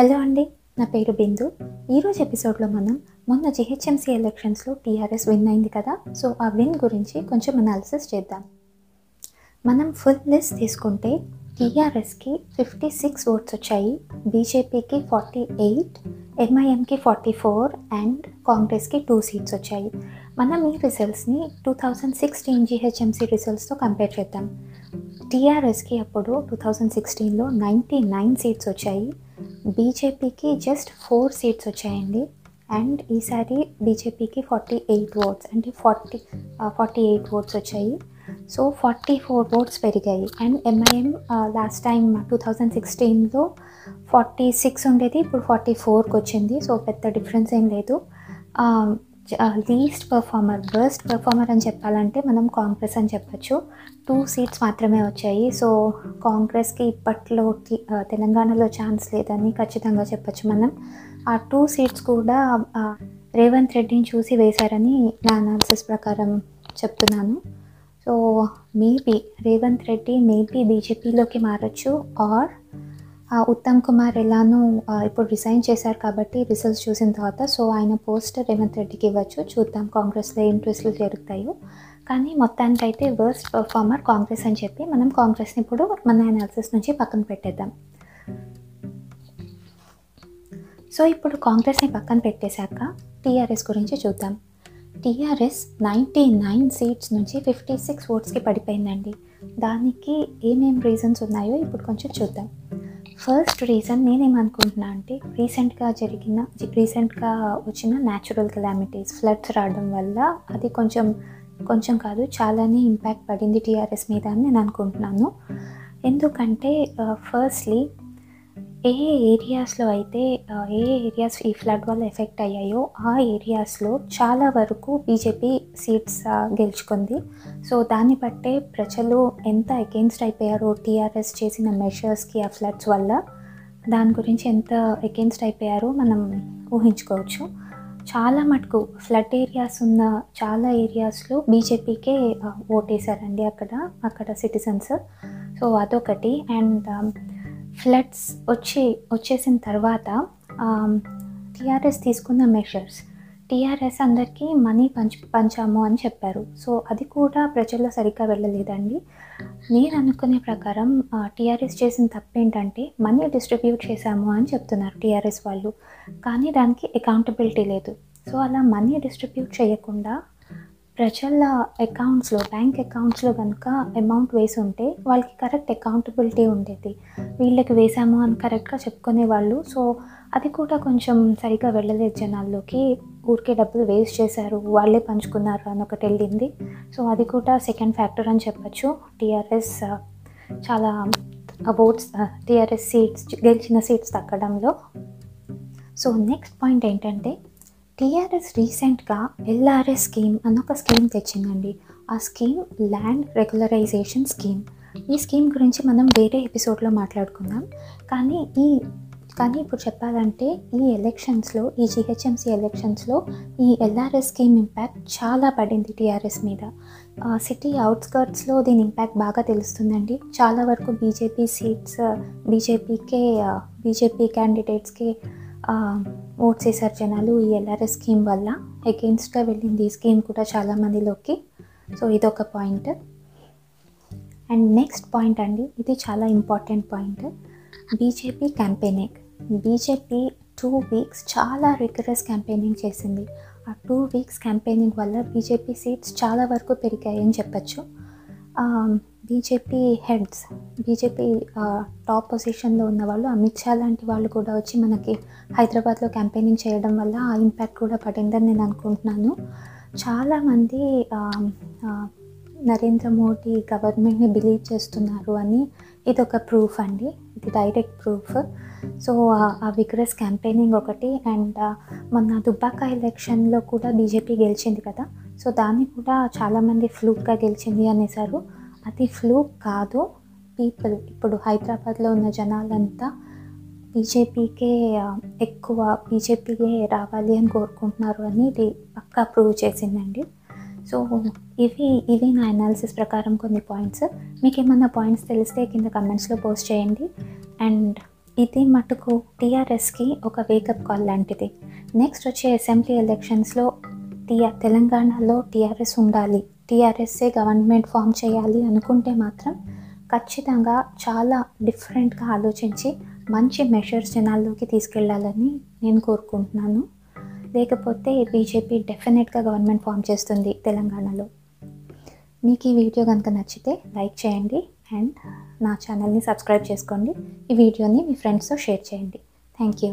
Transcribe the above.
Hello అండి నా పేరు బిందు. ఈరోజు ఎపిసోడ్లో మనం మొన్న జిహెచ్ఎంసీ ఎలక్షన్స్లో టీఆర్ఎస్ విన్ అయింది కదా సో ఆ విన్ గురించి కొంచెం అనాలిసిస్ చేద్దాం. మనం ఫుల్ లిస్ట్ తీసుకుంటే టీఆర్ఎస్కి ఫిఫ్టీ సిక్స్ ఓట్స్ వచ్చాయి బీజేపీకి ఫార్టీ ఎయిట్ ఎంఐఎంకి ఫార్టీ ఫోర్ అండ్ కాంగ్రెస్కి టూ సీట్స్ వచ్చాయి. మనం ఈ రిజల్ట్స్ని టూ థౌజండ్ సిక్స్టీన్ జిహెచ్ఎంసీ రిజల్ట్స్తో కంపేర్ చేద్దాం. టీఆర్ఎస్కి అప్పుడు టూ థౌజండ్ సిక్స్టీన్లో నైంటీ నైన్ సీట్స్ వచ్చాయి బీజేపీకి జస్ట్ ఫోర్ సీట్స్ వచ్చాయండి. అండ్ ఈసారి బీజేపీకి ఫార్టీ ఎయిట్ ఓట్స్ అంటే ఫార్టీ ఫార్టీ ఎయిట్ ఓట్స్ వచ్చాయి. సో ఫార్టీ ఫోర్ ఓట్స్ పెరిగాయి and MIM last time two thousand సిక్స్టీన్లో ఫార్టీ సిక్స్ ఉండేది ఇప్పుడు ఫార్టీ ఫోర్కి వచ్చింది. సో పెద్ద డిఫరెన్స్ ఏం లేదు. లీస్ట్ పర్ఫార్మర్ బెస్ట్ పర్ఫార్మర్ అని చెప్పాలంటే మనం కాంగ్రెస్ అని చెప్పచ్చు. టూ సీట్స్ మాత్రమే వచ్చాయి. సో కాంగ్రెస్కి ఇప్పట్లో uh, తెలంగాణలో ఛాన్స్ లేదని ఖచ్చితంగా చెప్పచ్చు మనం. ఆ టూ సీట్స్ కూడా uh, రేవంత్ రెడ్డిని చూసి వేశారని నా అనాలిసిస్ ప్రకారం చెప్తున్నాను. So maybe Revanth Reddy maybe బీజేపీలోకి మారచ్చు ఆర్ ఉత్తమ్ కుమార్ ఎలానో ఇప్పుడు రిజైన్ చేశారు కాబట్టి రిజల్ట్స్ చూసిన తర్వాత సో ఆయన పోస్ట్ రేవంత్ రెడ్డికి ఇవ్వచ్చు. చూద్దాం కాంగ్రెస్లో ఏం ట్విస్టులు జరుగుతాయో. కానీ మొత్తానికైతే వర్స్ట్ పర్ఫార్మర్ కాంగ్రెస్ అని చెప్పి మనం కాంగ్రెస్ని ఇప్పుడు మన అనాలిసిస్ నుంచి పక్కన పెట్టేద్దాం. సో ఇప్పుడు కాంగ్రెస్ని పక్కన పెట్టేశాక టీఆర్ఎస్ గురించి చూద్దాం. టీఆర్ఎస్ నైంటీ నైన్ సీట్స్ నుంచి ఫిఫ్టీ సిక్స్ ఓట్స్కి పడిపోయిందండి. దానికి ఏమేం రీజన్స్ ఉన్నాయో ఇప్పుడు కొంచెం చూద్దాం. ఫస్ట్ రీజన్ నేనేమనుకుంటున్నా అంటే రీసెంట్గా జరిగిన రీసెంట్గా వచ్చిన న్యాచురల్ కెలామిటీస్ ఫ్లడ్స్ రావడం వల్ల అది కొంచెం కొంచెం కాదు చాలానే ఇంపాక్ట్ పడింది టీఆర్ఎస్ మీద అని నేను అనుకుంటున్నాను. ఎందుకంటే ఫస్ట్లీ ఏ ఏరియాస్లో అయితే ఏ ఏరియాస్ ఈ ఫ్లడ్ వల్ల ఎఫెక్ట్ అయ్యాయో ఆ ఏరియాస్లో చాలా వరకు బీజేపీ సీట్స్ గెలుచుకుంది. సో దాన్ని బట్టే ప్రజలు ఎంత అగెన్స్ట్ అయిపోయారో టీఆర్ఎస్ చేసిన మెషర్స్కి ఆ ఫ్లడ్స్ వల్ల దాని గురించి ఎంత అగెన్స్ట్ అయిపోయారో మనం ఊహించుకోవచ్చు. చాలా మటుకు ఫ్లడ్ ఏరియాస్ ఉన్న చాలా ఏరియాస్లో బీజేపీకే ఓటేశారండి అక్కడ అక్కడ సిటిజన్స్ సో అదొకటి. అండ్ ఫ్లడ్స్ వచ్చి వచ్చేసిన తర్వాత టీఆర్ఎస్ తీసుకున్న మెషర్స్ టీఆర్ఎస్ అందరికీ మనీ పంచ్ పంచాము అని చెప్పారు. సో అది కూడా ప్రజల్లో సరిగ్గా వెళ్ళలేదండి. నేను అనుకునే ప్రకారం టీఆర్ఎస్ చేసిన తప్పేంటంటే మనీ డిస్ట్రిబ్యూట్ చేశాము అని చెప్తున్నారు టీఆర్ఎస్ వాళ్ళు. కానీ దానికి అకౌంటబిలిటీ లేదు. సో అలా మనీ డిస్ట్రిబ్యూట్ చేయకుండా ప్రజల అకౌంట్స్లో బ్యాంక్ అకౌంట్స్లో కనుక అమౌంట్ వేసి ఉంటే వాళ్ళకి కరెక్ట్ అకౌంటబిలిటీ ఉండేది. వీళ్ళకి వేసాము అని కరెక్ట్గా చెప్పుకునే వాళ్ళు. సో అది కూడా కొంచెం సరిగా వెళ్ళలేదు జనాల్లోకి. ఊరికే డబ్బులు వేస్ట్ చేశారు. వాళ్ళే పంచుకున్నారు అని ఒకటి వెళ్ళింది. సో అది కూడా సెకండ్ ఫ్యాక్టర్ అని చెప్పచ్చు. టీఆర్ఎస్ uh, చాలా ఓట్స్ uh, టీఆర్ఎస్ సీట్స్ గెలిచిన సీట్స్ తగ్గడంలో. సో నెక్స్ట్ పాయింట్ ఏంటంటే టీఆర్ఎస్ రీసెంట్గా ఎల్ఆర్ఎస్ స్కీమ్ అని ఒక స్కీమ్ తెచ్చిందండి. ఆ స్కీమ్ ల్యాండ్ రెగ్యులరైజేషన్ స్కీమ్. ఈ స్కీమ్ గురించి మనం వేరే ఎపిసోడ్లో మాట్లాడుకుందాం. కానీ ఈ కానీ ఇప్పుడు చెప్పాలంటే ఈ ఎలక్షన్స్లో ఈ జిహెచ్ఎంసీ ఎలక్షన్స్లో ఈ ఎల్ఆర్ఎస్ స్కీమ్ ఇంపాక్ట్ చాలా పడింది టీఆర్ఎస్ మీద. సిటీ అవుట్స్కర్ట్స్లో దీని ఇంపాక్ట్ బాగా తెలుస్తుందండి. చాలా వరకు బీజేపీ సీట్స్ బీజేపీకే బీజేపీ క్యాండిడేట్స్కి ఓట్ చేశారు జనాలు ఈ ఎల్ఆర్ఎస్ స్కీమ్ వల్ల. అగెన్స్ట్గా వెళ్ళింది ఈ స్కీమ్ కూడా చాలా మందిలోకి. సో ఇదొక పాయింట్. అండ్ నెక్స్ట్ పాయింట్ అండి ఇది చాలా important point. BJP campaigning. BJP two weeks చాలా రిగరస్ క్యాంపెయినింగ్ చేసింది. ఆ టూ వీక్స్ క్యాంపెయినింగ్ వల్ల బీజేపీ సీట్స్ చాలా వరకు పెరిగాయని చెప్పచ్చు. బీజేపీ హెడ్స్ బీజేపీ టాప్ పొజిషన్లో ఉన్న వాళ్ళు అమిత్ షా లాంటి వాళ్ళు కూడా వచ్చి మనకి హైదరాబాద్లో క్యాంపెయినింగ్ చేయడం వల్ల ఆ ఇంపాక్ట్ కూడా పడిందని నేను అనుకుంటున్నాను. చాలామంది నరేంద్ర మోడీ గవర్నమెంట్ని బిలీవ్ చేస్తున్నారు అని ఇది ఒక ప్రూఫ్ అండి. ఇది డైరెక్ట్ ప్రూఫ్. సో ఆ- విగ్రెస్ విగ్రస్ క్యాంపెయినింగ్ ఒకటి అండ్ మొన్న దుబ్బాక ఎలక్షన్లో కూడా బీజేపీ గెలిచింది కదా. సో దాన్ని కూడా చాలామంది ఫ్లూక్గా గెలిచింది అనేసారు. అది ఫ్లూక్ కాదు. పీపుల్ ఇప్పుడు హైదరాబాద్లో ఉన్న జనాలంతా బీజేపీకే ఎక్కువ బీజేపీకే రావాలి అని కోరుకుంటున్నారు అని ఇది పక్కా ప్రూవ్ చేసిందండి. సో ఇవి ఇవి నా అనాలిసిస్ ప్రకారం కొన్ని పాయింట్స్ మీకు ఏమన్నా పాయింట్స్ తెలిస్తే కింద కమెంట్స్లో పోస్ట్ చేయండి. అండ్ ఇది మటుకు టీఆర్ఎస్కి ఒక వేకప్ కాల్ లాంటిది. నెక్స్ట్ వచ్చే అసెంబ్లీ ఎలక్షన్స్లో టీఆర్ తెలంగాణలో టీఆర్ఎస్ ఉండాలి. టీఆర్ఎస్ఏ గవర్నమెంట్ ఫామ్ చేయాలి అనుకుంటే మాత్రం ఖచ్చితంగా చాలా డిఫరెంట్గా ఆలోచించి మంచి మెషర్స్ జనాల్లోకి తీసుకెళ్ళాలని నేను కోరుకుంటున్నాను. లేకపోతే బీజేపీ డెఫినెట్గా గవర్నమెంట్ ఫామ్ చేస్తుంది తెలంగాణలో. మీకు ఈ వీడియో కనుక నచ్చితే లైక్ చేయండి అండ్ నా ఛానల్ని సబ్స్క్రైబ్ చేసుకోండి. ఈ వీడియోని మీ ఫ్రెండ్స్తో షేర్ చేయండి. Thank you